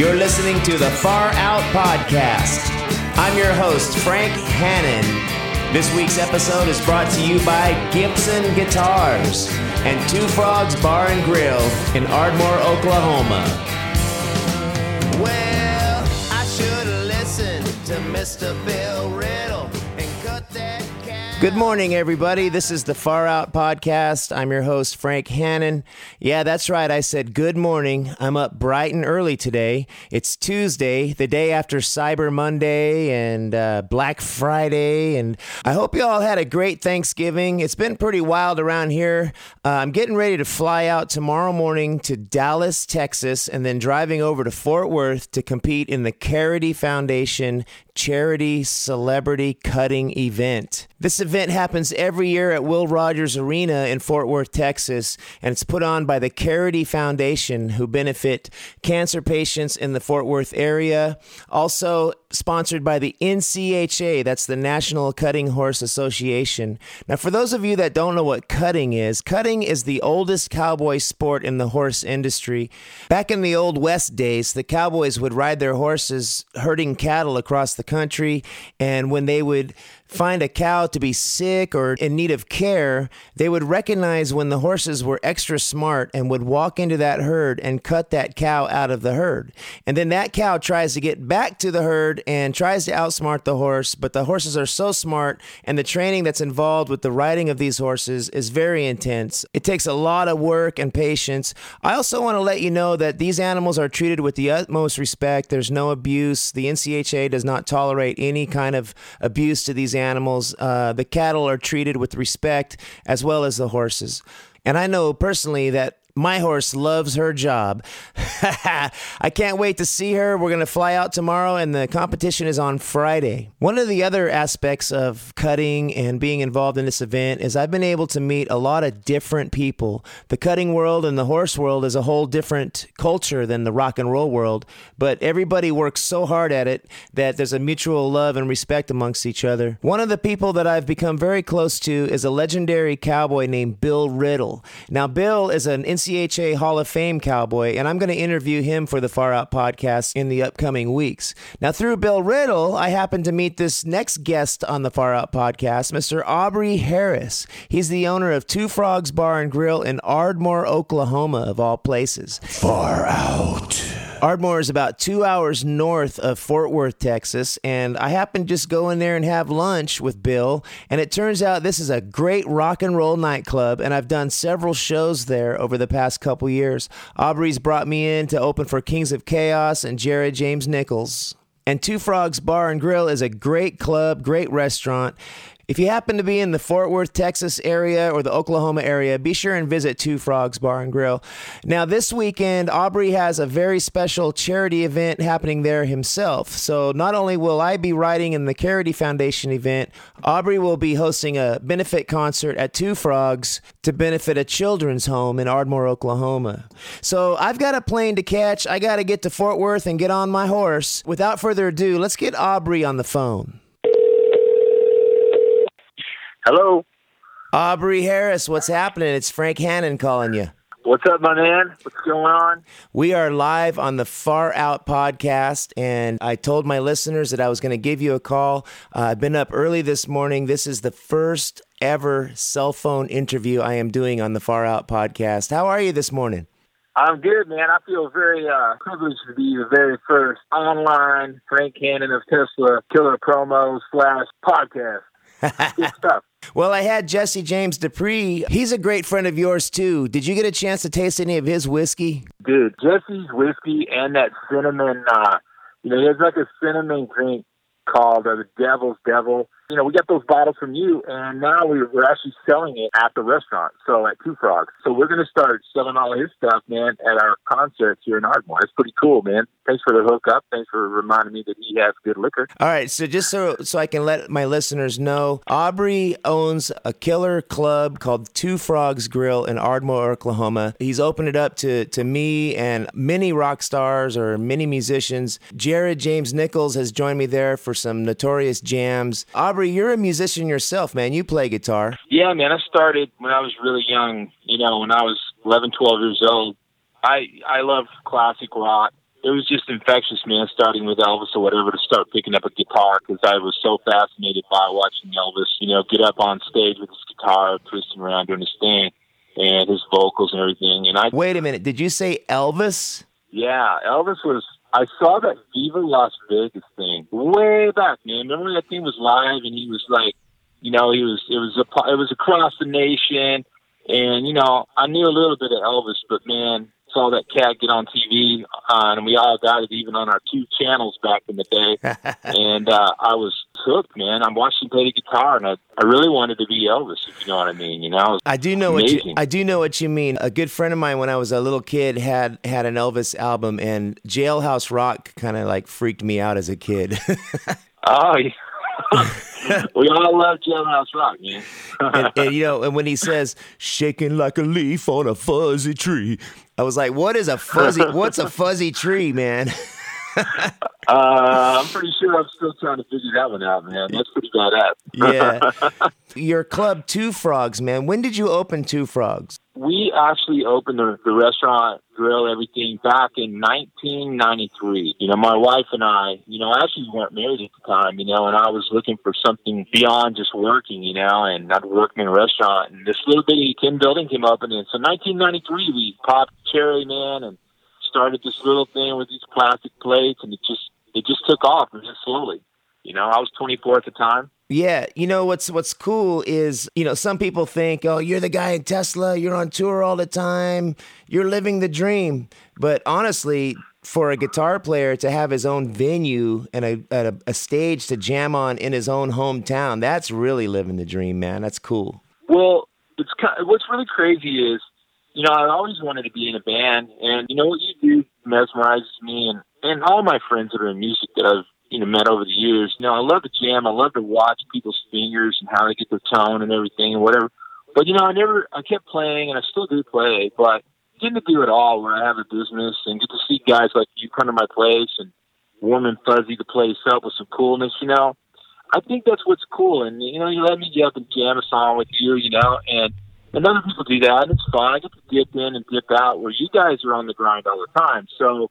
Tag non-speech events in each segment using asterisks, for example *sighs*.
You're listening to the Far Out Podcast. I'm your host, Frank Hannon. This week's episode is brought to you by Gibson Guitars and Two Frogs Bar and Grill in Ardmore, Oklahoma. Well, I should have listened to Mr. Bill Good morning, everybody. This is the Far Out Podcast. I'm your host, Frank Hannon. Yeah, that's right. I said good morning. I'm up bright and early today. It's Tuesday, the day after Cyber Monday and uh, Black Friday. And I hope you all had a great Thanksgiving. It's been pretty wild around here. Uh, I'm getting ready to fly out tomorrow morning to Dallas, Texas, and then driving over to Fort Worth to compete in the Carity Foundation charity celebrity cutting event. This event happens every year at Will Rogers Arena in Fort Worth, Texas, and it's put on by the Charity Foundation, who benefit cancer patients in the Fort Worth area. Also, sponsored by the NCHA, that's the National Cutting Horse Association. Now, for those of you that don't know what cutting is, cutting is the oldest cowboy sport in the horse industry. Back in the old West days, the cowboys would ride their horses herding cattle across the country, and when they would find a cow to be sick or in need of care, they would recognize when the horses were extra smart and would walk into that herd and cut that cow out of the herd. And then that cow tries to get back to the herd and tries to outsmart the horse, but the horses are so smart and the training that's involved with the riding of these horses is very intense. It takes a lot of work and patience. I also want to let you know that these animals are treated with the utmost respect. There's no abuse. The NCHA does not tolerate any kind of abuse to these animals. Uh, the cattle are treated with respect as well as the horses. And I know personally that my horse loves her job. *laughs* I can't wait to see her. We're going to fly out tomorrow, and the competition is on Friday. One of the other aspects of cutting and being involved in this event is I've been able to meet a lot of different people. The cutting world and the horse world is a whole different culture than the rock and roll world, but everybody works so hard at it that there's a mutual love and respect amongst each other. One of the people that I've become very close to is a legendary cowboy named Bill Riddle. Now, Bill is an NCHA Hall of Fame cowboy, and I'm going to interview him for the Far Out podcast in the upcoming weeks. Now, through Bill Riddle, I happened to meet this next guest on the Far Out podcast, Mr. Aubry Harris. He's the owner of Two Frogs Bar and Grill in Ardmore, Oklahoma, of all places. Far out. Ardmore is about two hours north of Fort Worth, Texas, and I happened to just go in there and have lunch with Bill. And it turns out this is a great rock and roll nightclub, and I've done several shows there over the past couple years. Aubry's brought me in to open for Kings of Chaos and Jared James Nichols. And Two Frogs Bar and Grill is a great club, great restaurant. If you happen to be in the Fort Worth, Texas area or the Oklahoma area, be sure and visit Two Frogs Bar and Grill. Now, this weekend, Aubry has a very special charity event happening there himself. So, not only will I be riding in the Carity Foundation event, Aubry will be hosting a benefit concert at Two Frogs to benefit a children's home in Ardmore, Oklahoma. So, I've got a plane to catch. I got to get to Fort Worth and get on my horse. Without further ado, let's get Aubry on the phone. Hello. Aubry Harris, what's happening? It's Frank Hannon calling you. What's up, my man? What's going on? We are live on the Far Out podcast, and I told my listeners that I was going to give you a call. Uh, I've been up early this morning. This is the first ever cell phone interview I am doing on the Far Out podcast. How are you this morning? I'm good, man. I feel very uh, privileged to be the very first online Frank Hannon of Tesla killer promo slash podcast. Good stuff. *laughs* Well, I had Jesse James Dupree. He's a great friend of yours, too. Did you get a chance to taste any of his whiskey? Dude, Jesse's whiskey and that cinnamon, uh, you know, there's like a cinnamon drink called uh, the Devil's Devil. You know, we got those bottles from you, and now we're, actually selling it at the restaurant, so at Two Frogs. So we're going to start selling all his stuff, man, at our concerts here in Ardmore. It's pretty cool, man. Thanks for the hookup. Thanks for reminding me that he has good liquor. All right, so just so so I can let my listeners know, Aubry owns a killer club called Two Frogs Grill in Ardmore, Oklahoma. He's opened it up to to me and many rock stars or many musicians. Jared James Nichols has joined me there for some notorious jams. Aubry, you're a musician yourself, man. You play guitar. Yeah, man. I started when I was really young. You know, when I was 11, 12 years old. I I love classic rock. it was just infectious, man. Starting with Elvis or whatever to start picking up a guitar because I was so fascinated by watching Elvis, you know, get up on stage with his guitar, twisting around doing his thing, and his vocals and everything. And I wait a minute, did you say Elvis? Yeah, Elvis was. I saw that Viva Las Vegas thing way back, man. Remember that thing was live, and he was like, you know, he was. It was a. It was across the nation, and you know, I knew a little bit of Elvis, but man, saw that cat get on TV, uh, and we all got it even on our two channels back in the day. *laughs* and uh, I was hooked, man. I'm watching him play the guitar, and I, I really wanted to be Elvis, if you know what I mean. You know, I do know amazing. what you I do know what you mean. A good friend of mine, when I was a little kid, had had an Elvis album, and Jailhouse Rock kind of like freaked me out as a kid. *laughs* oh. Yeah. *laughs* we all love Jailhouse Rock, man. *laughs* and, and, you know, and when he says "shaking like a leaf on a fuzzy tree," I was like, "What is a fuzzy? What's a fuzzy tree, man?" *laughs* uh, I'm pretty sure I'm still trying to figure that one out, man. That's pretty badass. yeah. Your club, Two Frogs, man. When did you open Two Frogs? We actually opened the, the restaurant, grill, everything back in 1993. You know, my wife and I, you know, actually weren't married at the time, you know, and I was looking for something beyond just working, you know, and I'd working in a restaurant. And this little bitty tin building came up, And so 1993, we popped cherry, man, and started this little thing with these plastic plates, and it just it just took off, and just slowly. You know, I was 24 at the time. Yeah, you know what's what's cool is you know some people think oh you're the guy in Tesla you're on tour all the time you're living the dream. But honestly for a guitar player to have his own venue and a, a, a stage to jam on in his own hometown that's really living the dream man. That's cool. Well, it's kind of, what's really crazy is you know, I always wanted to be in a band, and you know what you do? Mesmerizes me, and and all my friends that are in music that I've you know met over the years. You know, I love to jam. I love to watch people's fingers and how they get their tone and everything and whatever. But you know, I never, I kept playing, and I still do play, but getting to do it all where I have a business and get to see guys like you come to my place and warm and fuzzy the place up with some coolness. You know, I think that's what's cool, and you know, you let me get up and jam a song with you, you know, and and other people do that, and it's fine. I get to dip in and dip out where you guys are on the grind all the time. So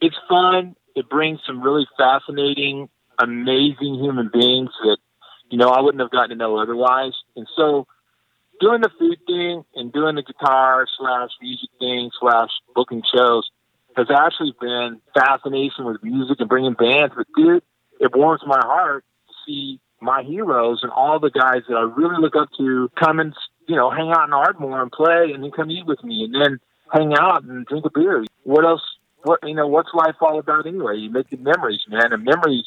it's fun. It brings some really fascinating, amazing human beings that, you know, I wouldn't have gotten to know otherwise. And so doing the food thing and doing the guitar slash music thing slash booking shows has actually been fascination with music and bringing bands. But dude, it warms my heart to see my heroes and all the guys that I really look up to come and you know, hang out in Ardmore and play and then come eat with me and then hang out and drink a beer. What else? What, you know, what's life all about anyway? You make memories, man, and memories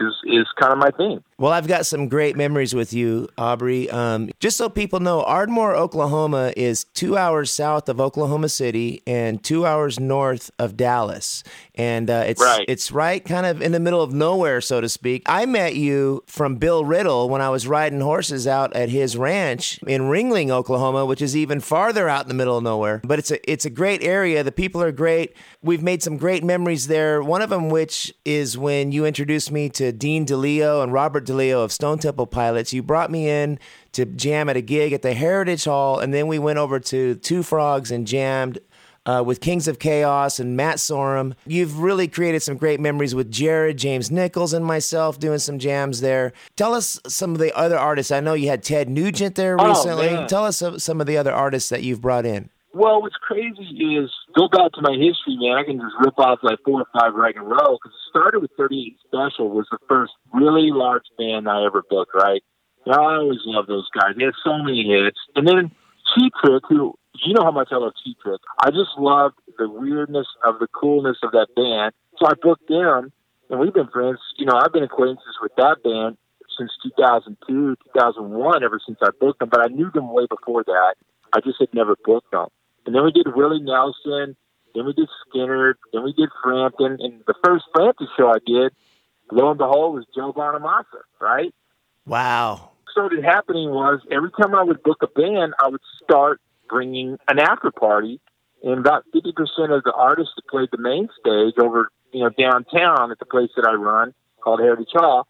is is kind of my thing. Well, I've got some great memories with you, Aubry. Um, just so people know, Ardmore, Oklahoma is two hours south of Oklahoma City and two hours north of Dallas, and uh, it's right. it's right kind of in the middle of nowhere, so to speak. I met you from Bill Riddle when I was riding horses out at his ranch in Ringling, Oklahoma, which is even farther out in the middle of nowhere. But it's a it's a great area. The people are great. We've made some great memories there. One of them, which is when you introduced me to Dean DeLeo and Robert DeLeo of Stone Temple Pilots. You brought me in to jam at a gig at the Heritage Hall, and then we went over to Two Frogs and jammed uh, with Kings of Chaos and Matt Sorum. You've really created some great memories with Jared, James Nichols, and myself doing some jams there. Tell us some of the other artists. I know you had Ted Nugent there oh, recently. Oh, Tell us some of the other artists that you've brought in. Well, what's crazy is go back to my history, man. I can just rip off like four or five right in a row because it started with 38 Special was the first really large band I ever booked, right? I always love those guys. They had so many hits. And then Cheap Trick, who you know how much I love Cheap Trick. I just loved the weirdness of the coolness of that band. So I booked them, and we've been friends. You know, I've been acquaintances with that band since 2002, 2001, ever since I booked them. But I knew them way before that. I just had never booked them. And then we did Willie Nelson. Then we did Skynyrd. Then we did Frampton. And the first Frampton show I did, lo and behold, was Joe Bonamassa, right? Wow. What started happening was every time I would book a band, I would start bringing an after party. And about 50% of the artists that played the main stage over, you know, downtown at the place that I run called Heritage Hall,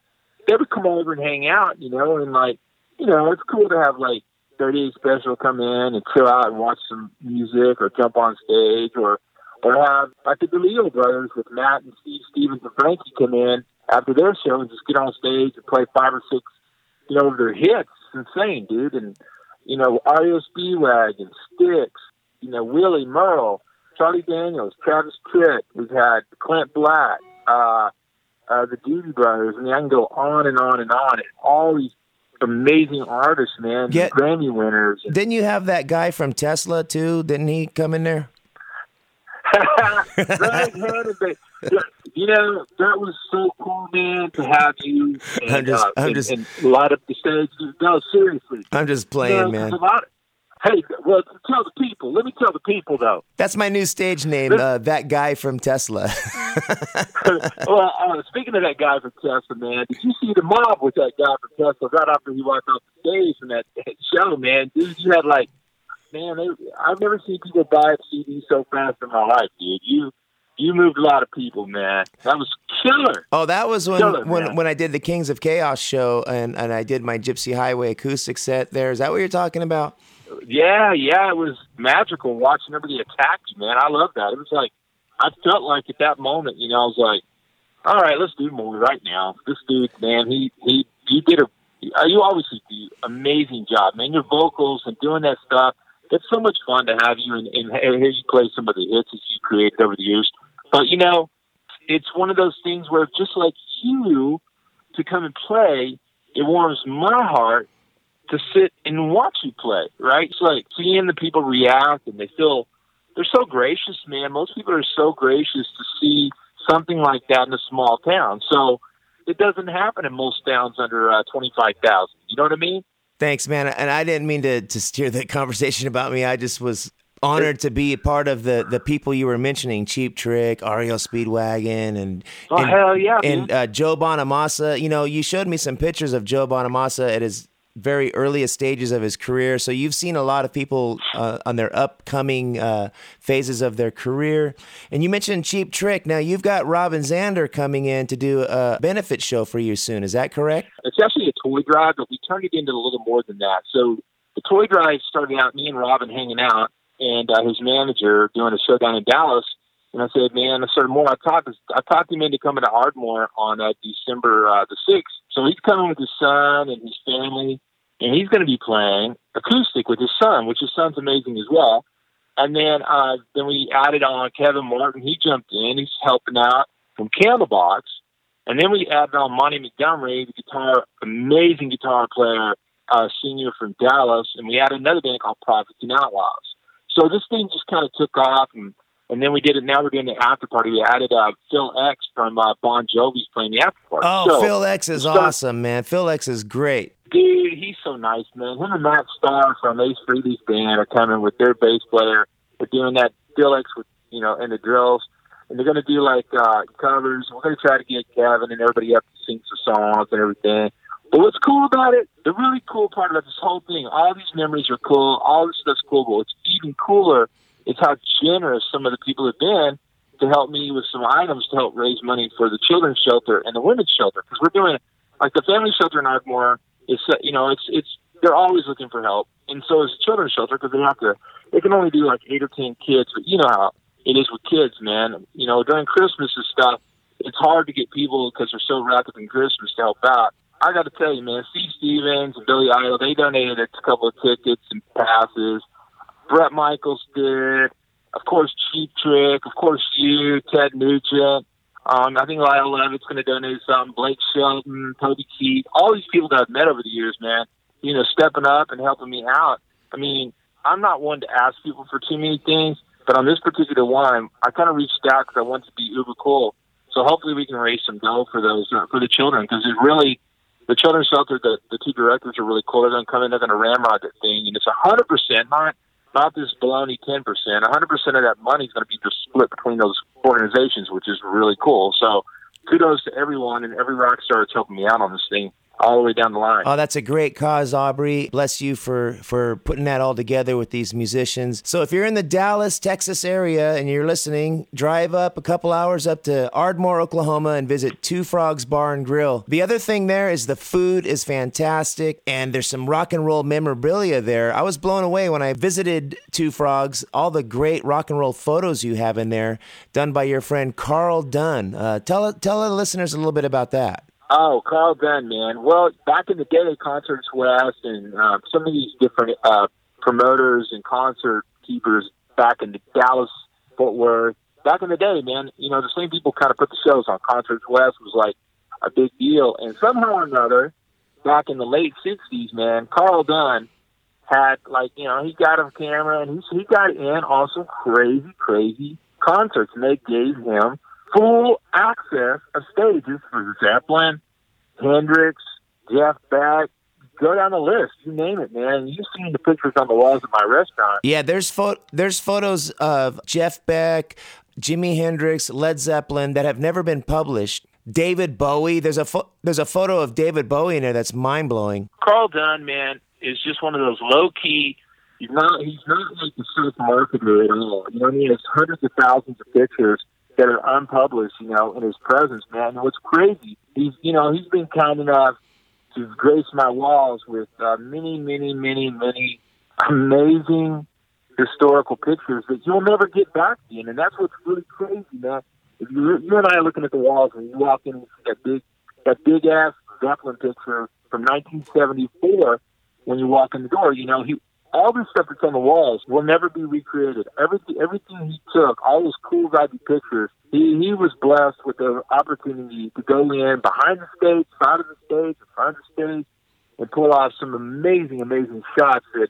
they would come over and hang out, you know, and like, you know, it's cool to have like 38 Special come in and chill out and watch some music or jump on stage or or have like the DeLeo brothers with Matt and Steve Stevens and Frankie come in after their show and just get on stage and play five or six, you know, their hits. It's insane, dude. And you know, REO Speedwagon, Styx, you know, Willie Merle, Charlie Daniels, Travis Tritt. We've had Clint Black, uh, uh, the Doobie Brothers. I mean, I can go on and on and on. And all these amazing artists, man, Yeah. Grammy winners. Didn't you have that guy from Tesla too? Didn't he come in there? *laughs* right. You know, that was so cool, man, to have you and, I'm just- uh, I'm and, just- and light up the stage. No, seriously. I'm just playing, You know, man. a lot- hey, well, tell the people. Let me tell the people, though. That's my new stage name. Uh, that guy from Tesla. *laughs* *laughs* well, uh, speaking of that guy from Tesla, man, did you see the mob with that guy from Tesla right after he walked off the stage from that, that show, man? Dude, you had like, man, they, I've never seen people buy a CD so fast in my life, dude. You you moved a lot of people, man. That was killer. Oh, that was when Killer, when when I did the Kings of Chaos show and and I did my Gypsy Highway acoustic set. There is that what you're talking about? Yeah, yeah, it was magical watching everybody attack you, man. I love that. It was like I felt like at that moment, you know, I was like, all right, let's do more right now. This dude, man, he he you did a uh, you obviously do amazing job, man. Your vocals and doing that stuff. It's so much fun to have you and, and hear you play some of the hits that you created over the years. But you know, it's one of those things where just like you to come and play, it warms my heart to sit and watch you play, right? It's like seeing the people react and they feel they're so gracious, man. Most people are so gracious to see something like that in a small town. So it doesn't happen in most towns under uh, 25,000. You know what I mean? Thanks, man. And I didn't mean to to steer the *laughs* conversation about me. I just was honored to be a part of the the people you were mentioning: Cheap Trick, REO Speedwagon, and Oh, and, hell yeah, and uh, Joe Bonamassa. You know, you showed me some pictures of Joe Bonamassa at his very earliest stages of his career. So you've seen a lot of people uh, on their upcoming uh, phases of their career. And you mentioned Cheap Trick. Now you've got Robin Zander coming in to do a benefit show for you soon. Is that correct? It's actually a toy drive, but we turned it into a little more than that. So the toy drive started out me and Robin hanging out, and uh, his manager doing a show down in Dallas. And I said, man, I started more. I talked, I talked him into coming to Ardmore on uh, December uh, the sixth. So he's coming with his son and his family, and he's going to be playing acoustic with his son, which his son's amazing as well. And then, uh, then we added on Kevin Martin. He jumped in. He's helping out from Candlebox. And then we added on Monte Montgomery, the guitar, amazing guitar player, uh, senior from Dallas, and we added another band called Prophets and Outlaws. So this thing just kind of took off, and and then we did it. Now we're doing the after party. We added uh, Phil X from uh, Bon Jovi's playing the after party. Oh, So, Phil X is start- awesome, man. Phil X is great. dude, he's so nice, man. Him and Matt Starr from Ace Frehley's band are coming with their bass player. They're doing that Phil X with you know, and the drills. And they're gonna do like uh covers. We're gonna try to get Kevin and everybody up to sing some songs and everything. But what's cool about it, the really cool part about this whole thing, all these memories are cool, all this stuff's cool, but what's even cooler is how generous some of the people have been to help me with some items to help raise money for the children's shelter and the women's shelter. Because we're doing, like the family shelter in Ardmore, is, you know, it's, it's, they're always looking for help. And so is the children's shelter because they have to, they can only do like eight or 10 kids, but you know how it is with kids, man. You know, during Christmas and stuff, it's hard to get people because they're so wrapped up in Christmas to help out. I got to tell you, man, Steve Stevens and Billy Idol, they donated a couple of tickets and passes. Bret Michaels did. Of course, Cheap Trick. Of course, you, Ted Nugent. Um, I think Lyle Lovett's going to donate something. Blake Shelton, Toby Keith. All these people that I've met over the years, man, you know, stepping up and helping me out. I mean, I'm not one to ask people for too many things, but on this particular one, I kind of reached out because I wanted to be uber cool. So hopefully we can raise some dough for those uh, for the children because it really the children's shelter. The the two directors are really cool. They're going to come in. They're going to ramrod that thing, and it's hundred percent not not this baloney ten percent. Hundred percent of that money is going to be just split between those organizations, which is really cool. So kudos to everyone and every rock star that's helping me out on this thing. All the way down the line. Oh, that's a great cause, Aubry. Bless you for for putting that all together with these musicians. So if you're in the Dallas, Texas area and you're listening, drive up a couple hours up to Ardmore, Oklahoma and visit Two Frogs Bar and Grill. The other thing there is the food is fantastic and there's some rock and roll memorabilia there. I was blown away when I visited Two Frogs, all the great rock and roll photos you have in there done by your friend Carl Dunn. Uh, tell tell the listeners a little bit about that. Oh, Carl Dunn, man. Well, back in the day, Concerts West and uh, some of these different uh, promoters and concert keepers back in the Dallas, Fort Worth, back in the day, man, you know, the same people kind of put the shows on. Concerts West was like a big deal. And somehow or another, back in the late 60s, man, Carl Dunn had, like, you know, he got a camera and he, he got in on some crazy, crazy concerts. And they gave him full access of stages for Zeppelin, Hendrix, Jeff Beck. Go down the list, you name it, man. You've seen the pictures on the walls of my restaurant. Yeah, there's fo- there's photos of Jeff Beck, Jimi Hendrix, Led Zeppelin that have never been published. David Bowie. There's a fo- there's a photo of David Bowie in there that's mind blowing. Carl Dunn, man, is just one of those low key. He's not he's not like the surf marketer at all. You know, he has hundreds of thousands of pictures that are unpublished, you know, in his presence, man. And what's crazy, he's, you know, he's been kind enough to grace my walls with uh, many, many, many, many amazing historical pictures that you'll never get back again. And that's what's really crazy, man. If you, you and I are looking at the walls and you walk in and see that big, that big ass Zeppelin picture from 1974, when you walk in the door, you know, he, all this stuff that's on the walls will never be recreated. Everything, everything he took, all those cool vibey pictures, he, he was blessed with the opportunity to go in behind the stage, side of the stage, in front of the stage, and pull off some amazing, amazing shots that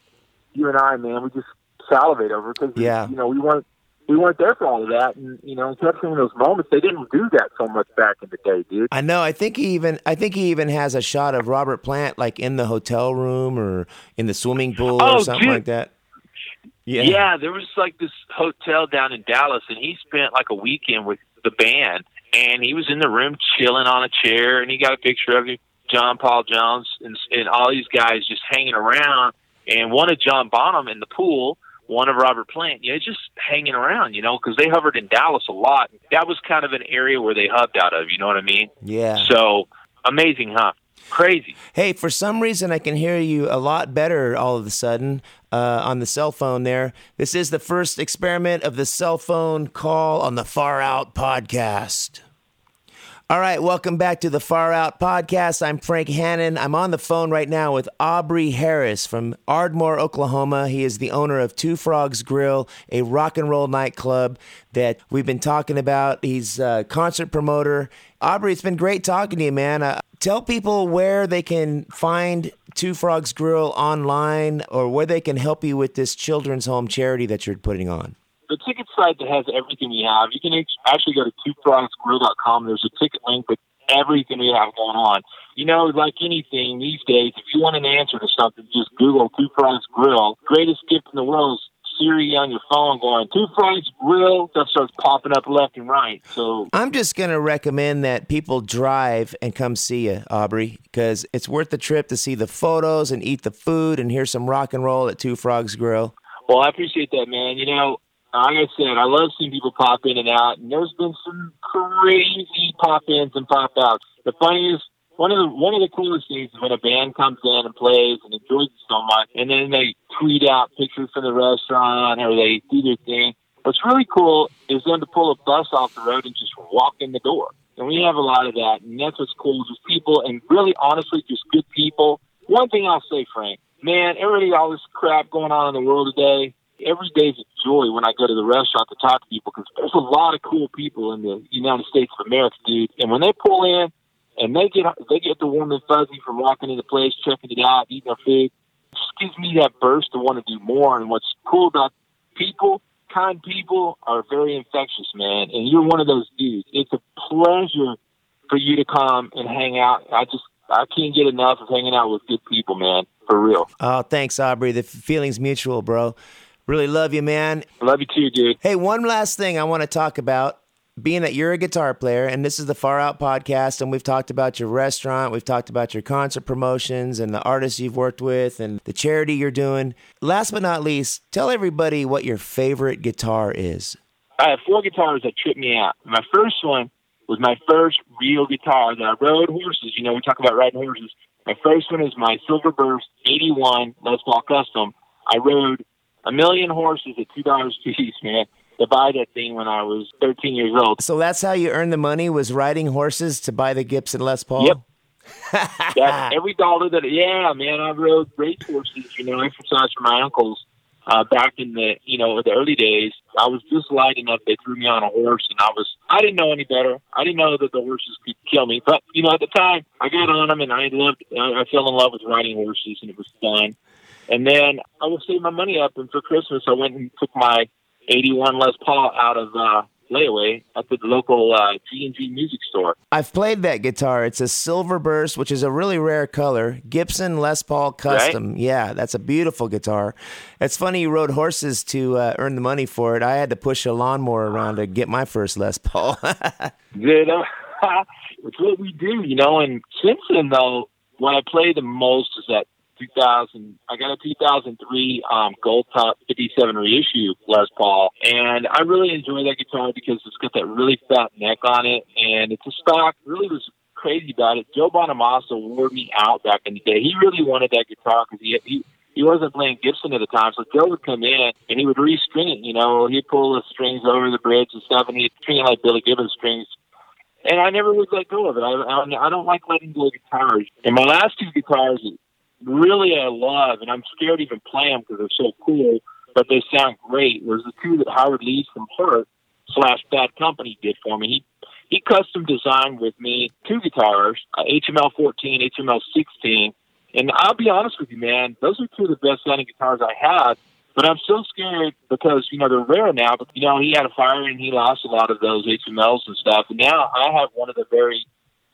you and I, man, we just salivate over because, yeah. you know, we weren't we weren't there for all of that, and you know, capturing those moments, they didn't do that so much back in the day, dude. I know. I think he even. I think he even has a shot of Robert Plant like in the hotel room or in the swimming pool oh, or something dude. like that. Yeah. Yeah, there was like this hotel down in Dallas, and he spent like a weekend with the band, and he was in the room chilling on a chair, and he got a picture of him, John Paul Jones, and, and all these guys just hanging around, and one of John Bonham in the pool, one of Robert Plant, you know, just hanging around, you know, because they hovered in Dallas a lot. That was kind of an area where they hubbed out of, you know what I mean? Yeah. So amazing, huh? Crazy. Hey, for some reason, I can hear you a lot better all of a sudden uh, on the cell phone there. This is the first experiment of the cell phone call on the Far Out podcast. All right, welcome back to the Far Out podcast. I'm Frank Hannon. I'm on the phone right now with Aubry Harris from Ardmore, Oklahoma. He is the owner of Two Frogs Grill, a rock and roll nightclub that we've been talking about. He's a concert promoter. Aubry, it's been great talking to you, man. Uh, tell people where they can find Two Frogs Grill online or where they can help you with this children's home charity that you're putting on. The ticket site that has everything we have, you can actually go to twofrogsgrill.com. There's a ticket link with everything we have going on. You know, like anything these days, if you want an answer to something, just Google Two Frogs Grill. Greatest gift in the world is Siri on your phone going, Two Frogs Grill. Stuff starts popping up left and right. So I'm just going to recommend that people drive and come see you, Aubry, because it's worth the trip to see the photos and eat the food and hear some rock and roll at Two Frogs Grill. Well, I appreciate that, man. You know, like I said, I love seeing people pop in and out, and there's been some crazy pop ins and pop outs. The funniest, one of the one of the coolest things is when a band comes in and plays and enjoys it so much, and then they tweet out pictures from the restaurant or they do their thing. What's really cool is them to pull a bus off the road and just walk in the door. And we have a lot of that, and that's what's cool. Just people, and really, honestly, just good people. One thing I'll say, Frank, man, everybody, all this crap going on in the world today every day's a joy when I go to the restaurant to talk to people because there's a lot of cool people in the United States of America, dude. And when they pull in and they get they get the warm and fuzzy from walking into the place, checking it out, eating their food, it just gives me that burst to want to do more. And what's cool about people, kind people, are very infectious, man. And you're one of those dudes. It's a pleasure for you to come and hang out. I just I can't get enough of hanging out with good people, man. For real. Oh, thanks, Aubry. The feeling's mutual, bro. Really love you, man. Love you too, dude. Hey, one last thing I want to talk about being that you're a guitar player and this is the Far Out podcast, and we've talked about your restaurant, we've talked about your concert promotions and the artists you've worked with and the charity you're doing. Last but not least, tell everybody what your favorite guitar is. I have four guitars that trip me out. My first one was my first real guitar that I rode horses. You know, we talk about riding horses. My first one is my Silver Burst 81 Les Paul Custom. I rode a million horses at $2 a piece, *laughs* man to buy that thing when I was 13 years old. So that's how you earned the money was riding horses to buy the Gibson Les Paul. Yep. *laughs* that, every dollar that yeah, man, I rode race horses. You know, exercise for my uncles uh, back in the you know the early days. I was just light enough. They threw me on a horse, and I was I didn't know any better. I didn't know that the horses could kill me, but you know at the time I got on them, and I loved. I fell in love with riding horses, and it was fun. And then I would save my money up, and for Christmas I went and took my 81 Les Paul out of uh, layaway at the local uh, G&G music store. I've played that guitar. It's a silver burst, which is a really rare color. Gibson Les Paul custom. Right? Yeah, that's a beautiful guitar. It's funny you rode horses to uh, earn the money for it. I had to push a lawnmower around to get my first Les Paul. *laughs* Good. *laughs* It's what we do, you know. And since then, though, what I play the most is that 2000. I got a 2003 um, Gold Top 57 reissue Les Paul, and I really enjoy that guitar because it's got that really fat neck on it, and it's a stock. Really was crazy about it. Joe Bonamassa wore me out back in the day. He really wanted that guitar because he, he he wasn't playing Gibson at the time, so Joe would come in and he would restring it. You know, he'd pull the strings over the bridge and stuff, and he'd string it like Billy Gibbons strings. And I never would let go of it. I, I, I don't like letting go of guitars. And my last two guitars, really I love, and I'm scared to even play them because they're so cool, but they sound great. Was the two that Howard Leese from Heart slash Bad Company did for me. He he custom designed with me two guitars, uh, HML 14, HML 16, and I'll be honest with you, man, those are two of the best sounding guitars I had. But I'm still scared because you know they're rare now. But you know he had a fire and he lost a lot of those HMLs and stuff. And now I have one of the very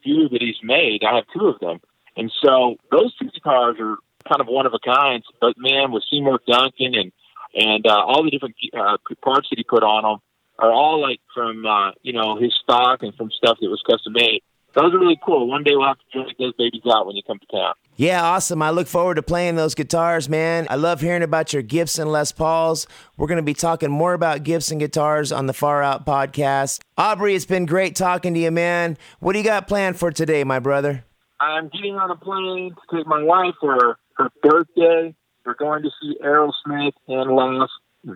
few that he's made. I have two of them. And so those two guitars are kind of one of a kind. But man, with Seymour Duncan and and uh, all the different uh, parts that he put on them are all like from uh, you know his stock and from stuff that was custom made. Those are really cool. One day we'll have to check those babies out when you come to town. Yeah, awesome. I look forward to playing those guitars, man. I love hearing about your Gibson Les Pauls. We're going to be talking more about Gibson guitars on the Far Out podcast. Aubry, it's been great talking to you, man. What do you got planned for today, my brother? I'm getting on a plane to take my wife for her birthday. We're going to see Aerosmith in Las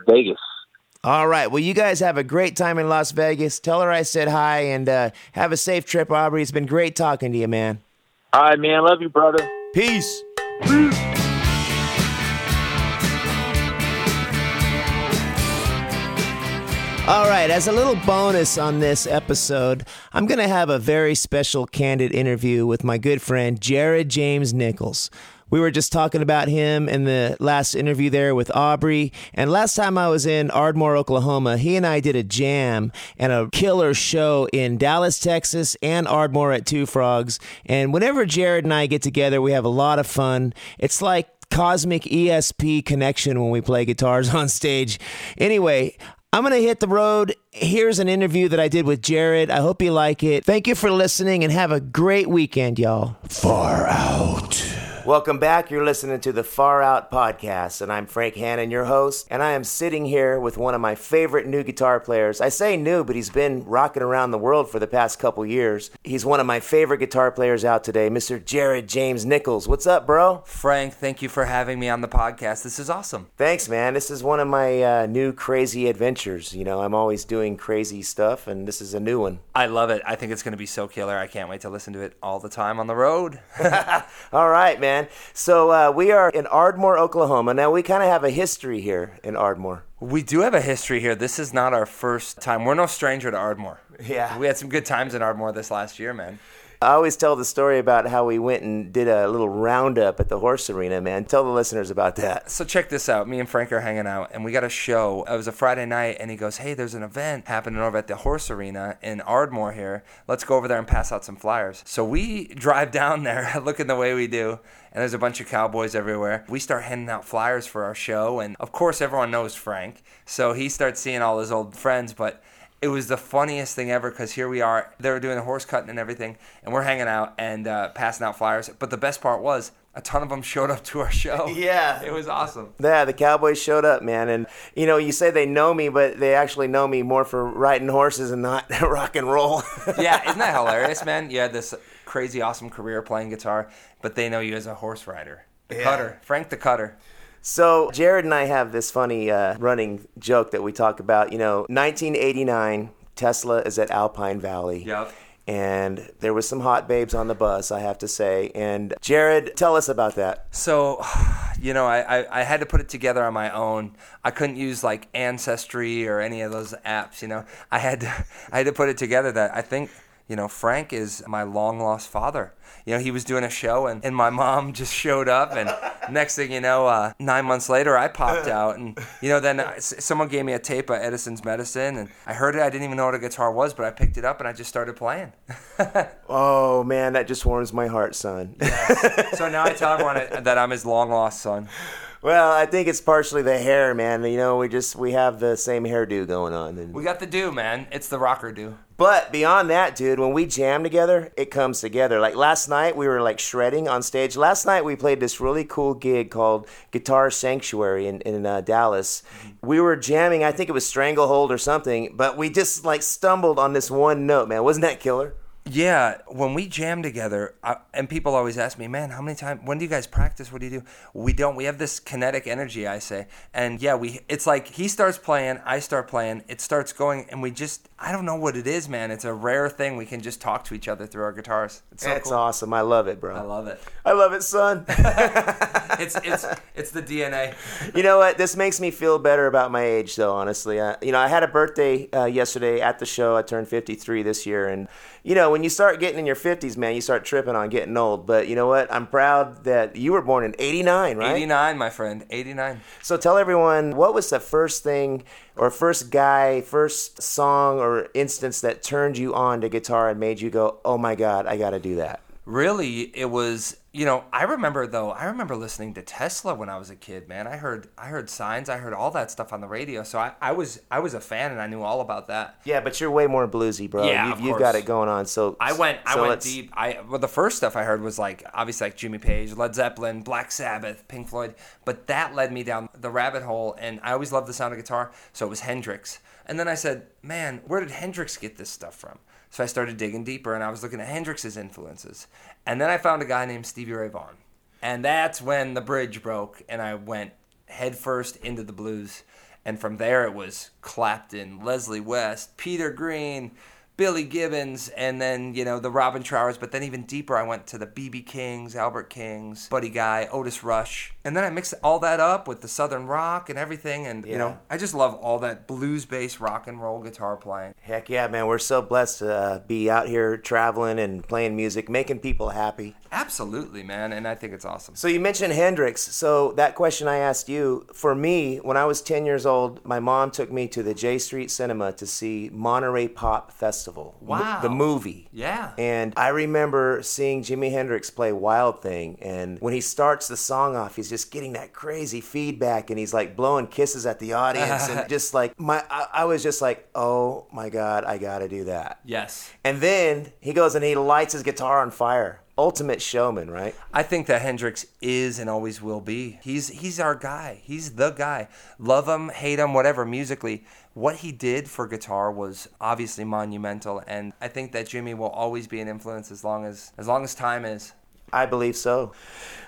Vegas. All right. Well, you guys have a great time in Las Vegas. Tell her I said hi and uh, have a safe trip, Aubry. It's been great talking to you, man. All right, man. Love you, brother. Peace. Peace. All right, as a little bonus on this episode, I'm going to have a very special candid interview with my good friend Jared James Nichols. We were just talking about him in the last interview there with Aubry. And last time I was in Ardmore, Oklahoma, he and I did a jam and a killer show in Dallas, Texas, and Ardmore at Two Frogs. And whenever Jared and I get together, we have a lot of fun. It's like cosmic ESP connection when we play guitars *laughs* on stage. Anyway, I'm going to hit the road. Here's an interview that I did with Jared. I hope you like it. Thank you for listening and have a great weekend, y'all. Far out. Welcome back. You're listening to the Far Out Podcast, and I'm Frank Hannon, your host. And I am sitting here with one of my favorite new guitar players. I say new, but he's been rocking around the world for the past couple years. He's one of my favorite guitar players out today, Mr. Jared James Nichols. What's up, bro? Frank, thank you for having me on the podcast. This is awesome. Thanks, man. This is one of my uh, new crazy adventures. You know, I'm always doing crazy stuff, and this is a new one. I love it. I think it's going to be so killer. I can't wait to listen to it all the time on the road. *laughs* all right, man man. So uh, we are in Ardmore, Oklahoma. Now we kind of have a history here in Ardmore. We do have a history here. This is not our first time. We're no stranger to Ardmore. Yeah. We had some good times in Ardmore this last year, man. I always tell the story about how we went and did a little roundup at the horse arena, man. Tell the listeners about that. So check this out. Me and Frank are hanging out and we got a show. It was a Friday night and he goes, Hey, there's an event happening over at the horse arena in Ardmore here. Let's go over there and pass out some flyers. So we drive down there *laughs* looking the way we do and there's a bunch of cowboys everywhere. We start handing out flyers for our show, and of course, everyone knows Frank, so he starts seeing all his old friends, but it was the funniest thing ever because here we are. They were doing the horse cutting and everything, and we're hanging out and uh, passing out flyers. But the best part was a ton of them showed up to our show. *laughs* Yeah. it was awesome. Yeah, the Cowboys showed up, man. And, you know, you say they know me, but they actually know me more for riding horses and not *laughs* rock and roll. yeah, isn't that *laughs* hilarious, man? You had this crazy, awesome career playing guitar, but they know you as a horse rider. The Yeah. cutter, Frank the Cutter. So Jared and I have this funny uh, running joke that we talk about. You know, 1989, Tesla is at Alpine Valley. Yep. And there was some hot babes on the bus, I have to say. And Jared, tell us about that. So, *sighs* you know, I, I, I had to put it together on my own. I couldn't use like Ancestry or any of those apps. You know, I had to *laughs* I had to put it together. That I think you know Frank is my long lost father. You know, he was doing a show and, and my mom *laughs* just showed up and next thing you know, uh, nine months later I popped *laughs* out and you know then uh, s- someone gave me a tape of Edison's Medicine and I heard it. I didn't even know what a guitar was, but I picked it up and I just started playing. *laughs* Oh, man, that just warms my heart, son. so now I tell everyone that I'm his long lost son. Well, I think it's partially the hair, man. You know, we just we have the same hairdo going on. And, We got the do, man. It's the rocker do. But beyond that, dude, when we jam together, it comes together. Like last night, we were like shredding on stage. Last night, we played this really cool gig called Guitar Sanctuary in, in uh, Dallas. We were jamming, I think it was Stranglehold or something, but we just like stumbled on this one note, man. Wasn't that killer? Yeah, when we jam together, I, and people always ask me, "Man, how many times? When do you guys practice? What do you do?" We don't. We have this kinetic energy, I say, and yeah, we. It's like he starts playing, I start playing, it starts going, and we just. I don't know what it is, man. It's a rare thing. We can just talk to each other through our guitars. It's so That's cool. awesome. I love it, bro. I love it. I love it, son. *laughs* It's it's it's the DNA. you know what? This makes me feel better about my age, though. Honestly, uh, you know, I had a birthday uh, yesterday at the show. I turned 53 this year, and you know, when you start getting in your 50s, man, you start tripping on getting old. But you know what? I'm proud that you were born in '89, right? Eighty nine, my friend. Eighty nine. So tell everyone what was the first thing, or first guy, first song, or instance that turned you on to guitar and made you go, "Oh my God, I got to do that." Really it was you know i remember though i remember listening to tesla when i was a kid man i heard i heard signs i heard all that stuff on the radio so i, I was i was a fan and i knew all about that Yeah, but you're way more bluesy, bro. Yeah, you've, you've got it going on. So I went I went let's- deep. I well the first stuff I heard was like obviously like Jimmy Page, Led Zeppelin, Black Sabbath, Pink Floyd, but that led me down the rabbit hole and I always loved the sound of guitar, so it was Hendrix. And then I said, "Man, where did Hendrix get this stuff from?" So I started digging deeper and I was looking at Hendrix's influences. And then I found a guy named Stevie Ray Vaughan. And that's when the bridge broke and I went headfirst into the blues. And from there it was Clapton, Leslie West, Peter Green, Billy Gibbons, and then, you know, the Robin Trowers. But then even deeper, I went to the B.B. Kings, Albert Kings, Buddy Guy, Otis Rush. And then I mixed all that up with the Southern rock and everything. And, you know, I just love all that blues based rock and roll guitar playing. Heck yeah, man. We're so blessed to uh, be out here traveling and playing music, making people happy. Absolutely, man. And I think it's awesome. So you mentioned Hendrix. So that question I asked you, for me, when I was 10 years old, my mom took me to the J Street Cinema to see Monterey Pop Festival. m- Wow. the movie. Yeah. And I remember seeing Jimi Hendrix play Wild Thing. And when he starts the song off, he's just getting that crazy feedback and he's like blowing kisses at the audience. and *laughs* just like, my, I, I was just like, oh my God, I got to do that. Yes. And then he goes and he lights his guitar on fire. Ultimate showman, right? I think that Hendrix is and always will be. He's he's our guy. He's the guy. Love him, hate him, whatever. Musically, what he did for guitar was obviously monumental, and I think that Jimi will always be an influence as long as as long as time is. I believe so.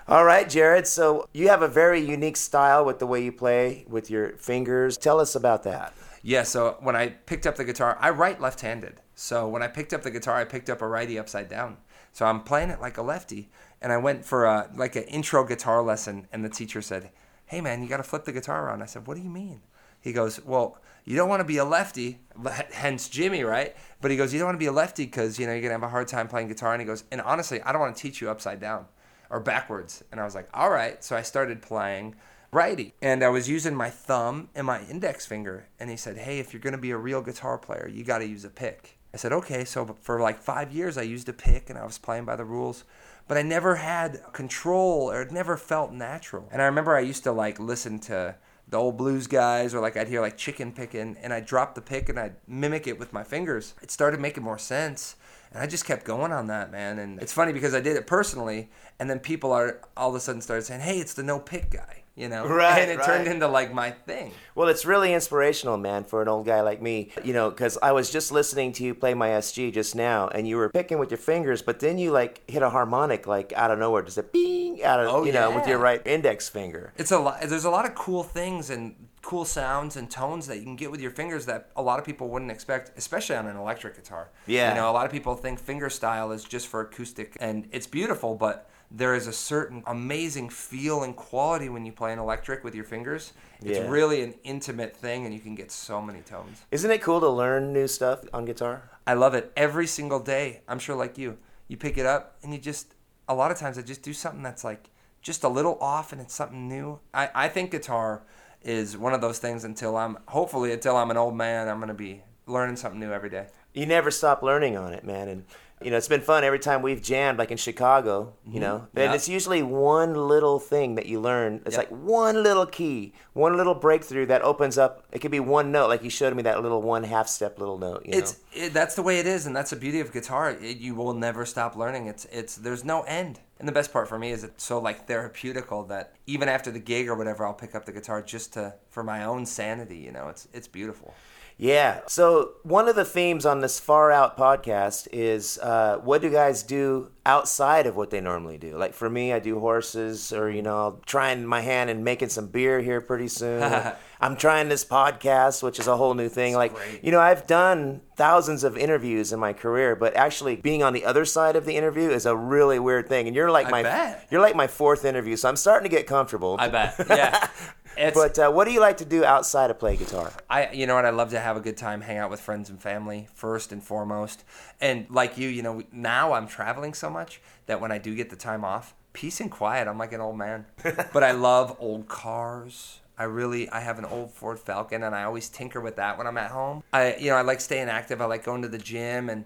All right, Jared. So you have a very unique style with the way you play with your fingers. Tell us about that. Yeah. So when I picked up the guitar, I write left-handed. So when I picked up the guitar, I picked up a righty upside down. So I'm playing it like a lefty, and I went for a like an intro guitar lesson, and the teacher said, "Hey man, you got to flip the guitar around." I said, "What do you mean?" He goes, "Well, you don't want to be a lefty, *laughs* hence Jimi, right?" But he goes, "You don't want to be a lefty because you know you're gonna have a hard time playing guitar." And he goes, "And honestly, I don't want to teach you upside down or backwards." And I was like, "All right." So I started playing righty, and I was using my thumb and my index finger. And he said, "Hey, if you're gonna be a real guitar player, you got to use a pick." I said, "Okay." So for like five years, I used a pick, and I was playing by the rules but I never had control or it never felt natural. And I remember I used to like listen to the old blues guys, or like I'd hear like chicken picking, and I'd drop the pick and I'd mimic it with my fingers. It started making more sense. And I just kept going on that, man. And it's funny because I did it personally, and then people are all of a sudden started saying, "Hey, it's the no pick guy," you know? *laughs* Right, And it right. turned into like my thing. Well, it's really inspirational, man, for an old guy like me. You know, because I was just listening to you play my SG just now, and you were picking with your fingers, but then you like hit a harmonic like out of nowhere, just a bing out of Oh, you know with your right index finger. It's a lot. There's a lot of cool things and cool sounds and tones that you can get with your fingers that a lot of people wouldn't expect, especially on an electric guitar. Yeah. You know, a lot of people think finger style is just for acoustic, and it's beautiful, but there is a certain amazing feel and quality when you play an electric with your fingers. It's Yeah. really an intimate thing, and you can get so many tones. Isn't it cool to learn new stuff on guitar? I love it every single day. I'm sure, like you, you pick it up and you just. A lot of times, I just do something that's like just a little off, and it's something new. I I think guitar is one of those things until I'm hopefully until I'm an old man, I'm gonna be learning something new every day. you never stop learning on it, man. And you know, it's been fun every time we've jammed, like in Chicago. You know, and Mm-hmm. Yeah. it's usually one little thing that you learn. It's Yeah. like one little key, one little breakthrough that opens up. It could be one note, like you showed me that little one half step little note. You It's know? it, that's the way it is, and that's the beauty of guitar. It, you will never stop learning. It's it's there's no end. And the best part for me is it's so like therapeutical that even after the gig or whatever, I'll pick up the guitar just to for my own sanity. You know, it's it's beautiful. Yeah. So one of the themes on this Far Out podcast is uh, what do guys do outside of what they normally do? Like for me, I do horses, or you know, I'll trying my hand and making some beer here pretty soon. *laughs* I'm trying this podcast, which is a whole new thing. like great. you know, I've done thousands of interviews in my career, but actually being on the other side of the interview is a really weird thing. And you're like I my bet. you're like my fourth interview, so I'm starting to get comfortable. I bet. Yeah. *laughs* It's, but uh, what do you like to do outside of play guitar? I, you know what? I love to have a good time, hang out with friends and family first and foremost. And like you, you know, now I'm traveling so much that when I do get the time off, peace and quiet. I'm like an old man, *laughs* but I love old cars. I really, I have an old Ford Falcon, and I always tinker with that when I'm at home. I, you know, I like staying active. I like going to the gym and,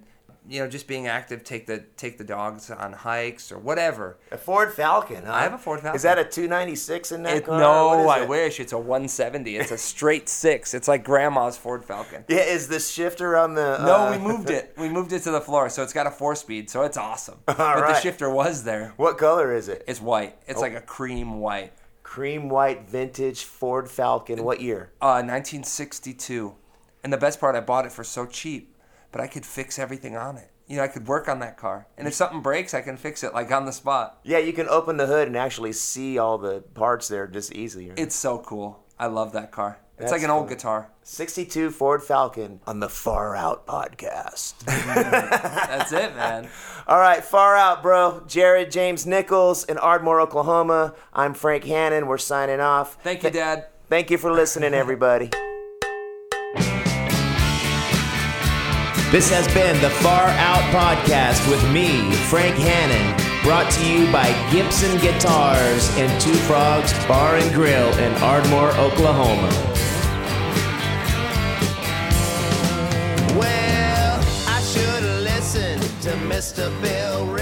you know, just being active. Take the take the dogs on hikes or whatever. A Ford Falcon. Huh? I have a Ford Falcon. Is that a 296 in that It, car? no, I it? wish it's a 170. It's a straight six. It's like grandma's Ford Falcon. Yeah, is the shifter on the? No, uh, we moved it. *laughs* We moved it to the floor, so it's got a four speed, so it's awesome. *laughs* but the shifter was there. What color is it? It's white. Oh. It's like a cream white. Cream white vintage Ford Falcon. What year? Uh, 1962. And the best part, I bought it for so cheap, but I could fix everything on it. You know, I could work on that car, and if something breaks, I can fix it like on the spot. Yeah, you can open the hood and actually see all the parts there just easier. It's so cool. I love that car. It's That's like an old cool. guitar. 62 Ford Falcon on the Far Out podcast. *laughs* That's it, man. all right, Far Out, bro. Jared James Nichols in Ardmore, Oklahoma. I'm Frank Hannon. We're signing off. Thank you, Dad. Thank you for listening, everybody. This has been the Far Out Podcast with me, Frank Hannon, brought to you by Gibson Guitars and Two Frogs Bar and Grill in Ardmore, Oklahoma. Well, I should have listened to Mr. Bill.